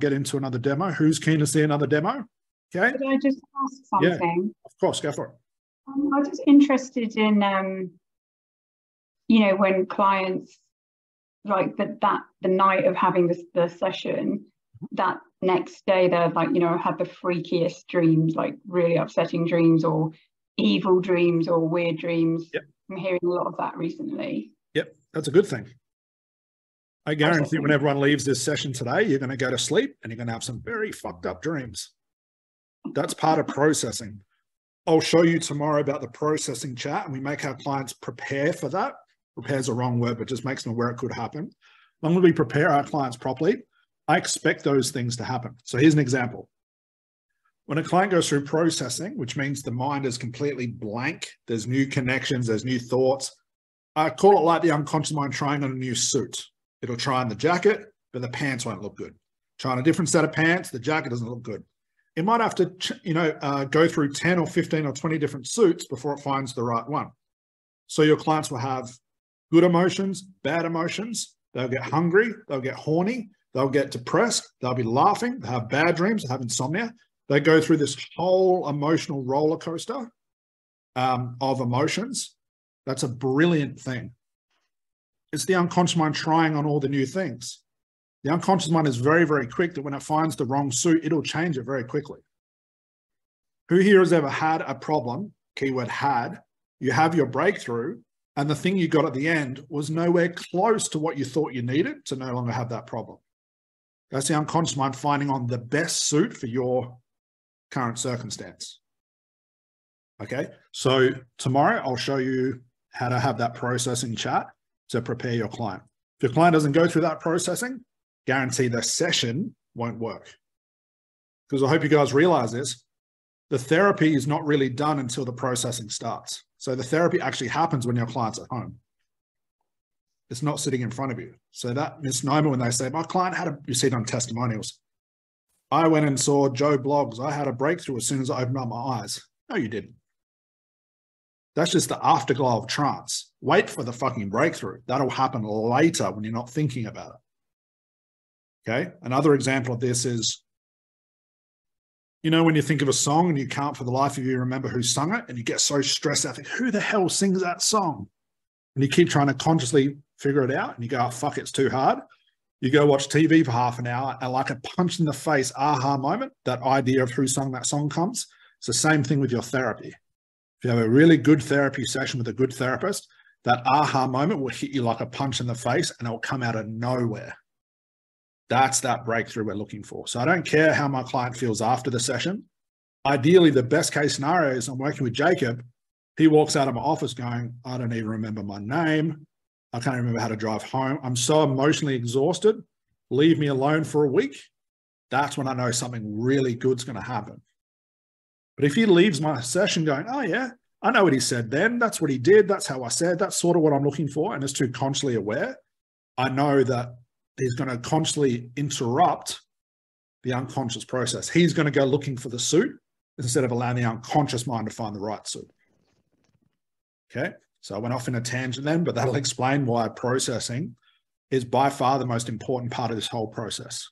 get into another demo. Who's keen to see another demo? Okay. Could I just ask something? Yeah, of course, go for it. Um, I was just interested in, um, you know, when clients like that that the night of having this the session, that next day they're like, you know, had the freakiest dreams, like really upsetting dreams or evil dreams or weird dreams. Yep. I'm hearing a lot of that recently. Yep, that's a good thing. I guarantee when everyone leaves this session today, you're going to go to sleep and you're going to have some very fucked up dreams. That's part of processing. I'll show you tomorrow about the processing chat and we make our clients prepare for that. Prepare is a wrong word, but just makes them aware it could happen. Long as we prepare our clients properly, I expect those things to happen. So here's an example. When a client goes through processing, which means the mind is completely blank, there's new connections, there's new thoughts. I call it like the unconscious mind trying on a new suit. It'll try on the jacket, but the pants won't look good. Try on a different set of pants, the jacket doesn't look good. It might have to, you know, uh, go through 10 or 15 or 20 different suits before it finds the right one. So your clients will have good emotions, bad emotions. They'll get hungry, they'll get horny, they'll get depressed, they'll be laughing, They'll have bad dreams, They'll have insomnia. They go through this whole emotional roller coaster um, of emotions. That's a brilliant thing. It's the unconscious mind trying on all the new things. The unconscious mind is very, very quick that when it finds the wrong suit, it'll change it very quickly. Who here has ever had a problem, keyword had, you have your breakthrough, and the thing you got at the end was nowhere close to what you thought you needed to no longer have that problem. That's the unconscious mind finding on the best suit for your current circumstance. Okay, so tomorrow I'll show you how to have that processing chat to prepare your client. If your client doesn't go through that processing, guarantee the session won't work. Because I hope you guys realize this the therapy is not really done until the processing starts. So the therapy actually happens when your client's at home. It's not sitting in front of you. So that misnomer when they say, my client had a, you see it on testimonials. I went and saw Joe Bloggs. I had a breakthrough as soon as I opened up my eyes. No, you didn't. That's just the afterglow of trance. Wait for the fucking breakthrough. That'll happen later when you're not thinking about it. Okay. Another example of this is, you know, when you think of a song and you can't for the life of you remember who sung it, and you get so stressed out, think, who the hell sings that song? And you keep trying to consciously figure it out, and you go, oh, fuck, it's too hard. You go watch TV for half an hour, and like a punch in the face aha moment, that idea of who sung that song comes. It's the same thing with your therapy. If you have a really good therapy session with a good therapist, that aha moment will hit you like a punch in the face and it will come out of nowhere. That's that breakthrough we're looking for. So I don't care how my client feels after the session. Ideally, the best case scenario is I'm working with Jacob. He walks out of my office going, I don't even remember my name. I can't remember how to drive home. I'm so emotionally exhausted. Leave me alone for a week. That's when I know something really good's going to happen. But if he leaves my session going, oh, yeah, I know what he said then. That's what he did. That's how I said. That's sort of what I'm looking for. And is too consciously aware. I know that he's going to constantly interrupt the unconscious process. He's going to go looking for the suit instead of allowing the unconscious mind to find the right suit. Okay. So I went off in a tangent then, but that'll explain why processing is by far the most important part of this whole process.